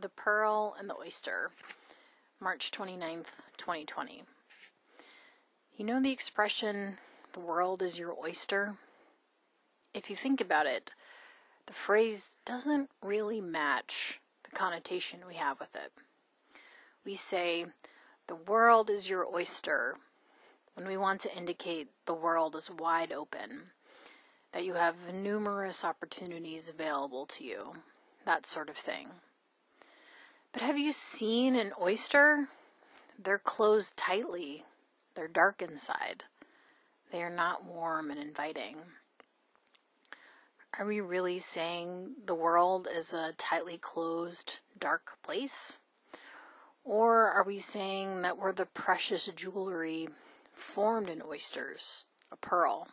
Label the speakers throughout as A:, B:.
A: The Pearl and the Oyster, March 29th, 2020. You know the expression, the world is your oyster? If you think about it, the phrase doesn't really match the connotation we have with it. We say, the world is your oyster when we want to indicate the world is wide open, that you have numerous opportunities available to you, that sort of thing. But have you seen an oyster? They're closed tightly. They're dark inside. They are not warm and inviting. Are we really saying the world is a tightly closed, dark place? Or are we saying that we're the precious jewelry formed in oysters, a pearl?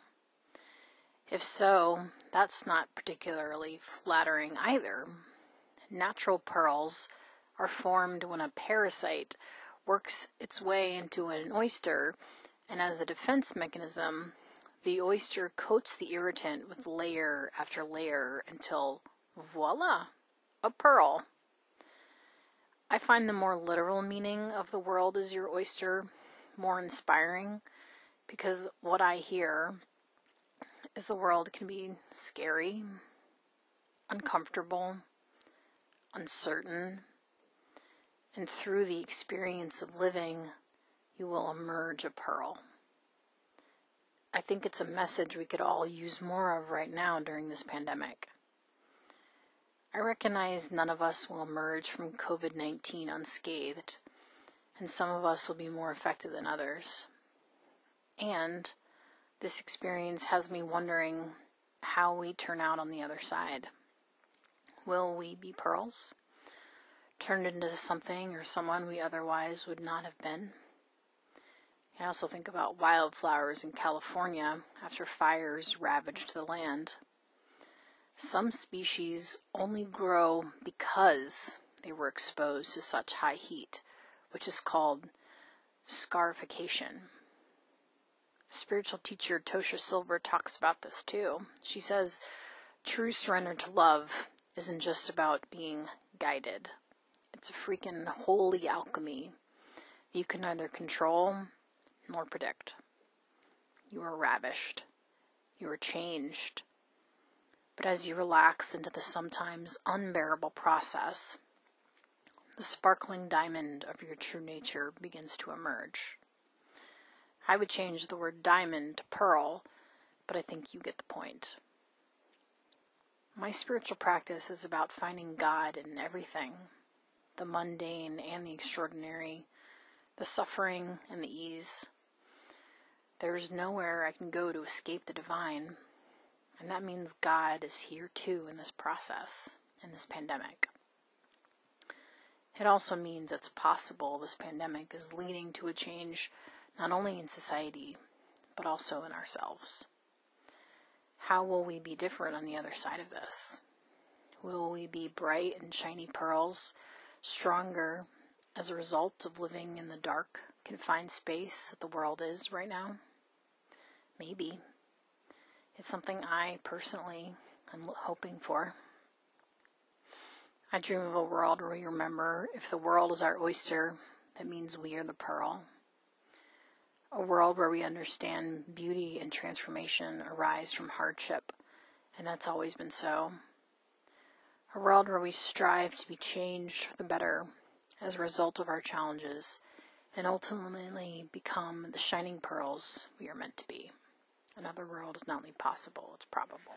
A: If so, that's not particularly flattering either. Natural pearls are formed when a parasite works its way into an oyster, and as a defense mechanism, the oyster coats the irritant with layer after layer until voila, a pearl. I find the more literal meaning of the world as your oyster more inspiring because what I hear is the world can be scary, uncomfortable, uncertain, and through the experience of living, you will emerge a pearl. I think it's a message we could all use more of right now during this pandemic. I recognize none of us will emerge from COVID 19 unscathed, and some of us will be more affected than others. And this experience has me wondering how we turn out on the other side. Will we be pearls? Turned into something or someone we otherwise would not have been. I also think about wildflowers in California after fires ravaged the land. Some species only grow because they were exposed to such high heat, which is called scarification. Spiritual teacher Tosha Silver talks about this too. She says, True surrender to love isn't just about being guided, it's a freaking holy alchemy you can neither control nor predict. You are ravished. You are changed. But as you relax into the sometimes unbearable process, the sparkling diamond of your true nature begins to emerge. I would change the word diamond to pearl, but I think you get the point. My spiritual practice is about finding God in everything the mundane and the extraordinary, the suffering and the ease. There is nowhere I can go to escape the divine, and that means God is here too in this process, in this pandemic. It also means it's possible this pandemic is leading to a change not only in society, but also in ourselves. How will we be different on the other side of this? Will we be bright and shiny pearls stronger as a result of living in the dark, confined space that the world is right now? Maybe. It's something I personally am hoping for. I dream of a world where we remember if the world is our oyster, that means we are the pearl. A world where we understand beauty and transformation arise from hardship, and that's always been so a world where we strive to be changed for the better as a result of our challenges and ultimately become the shining pearls we are meant to be. Another world is not only possible, it's probable.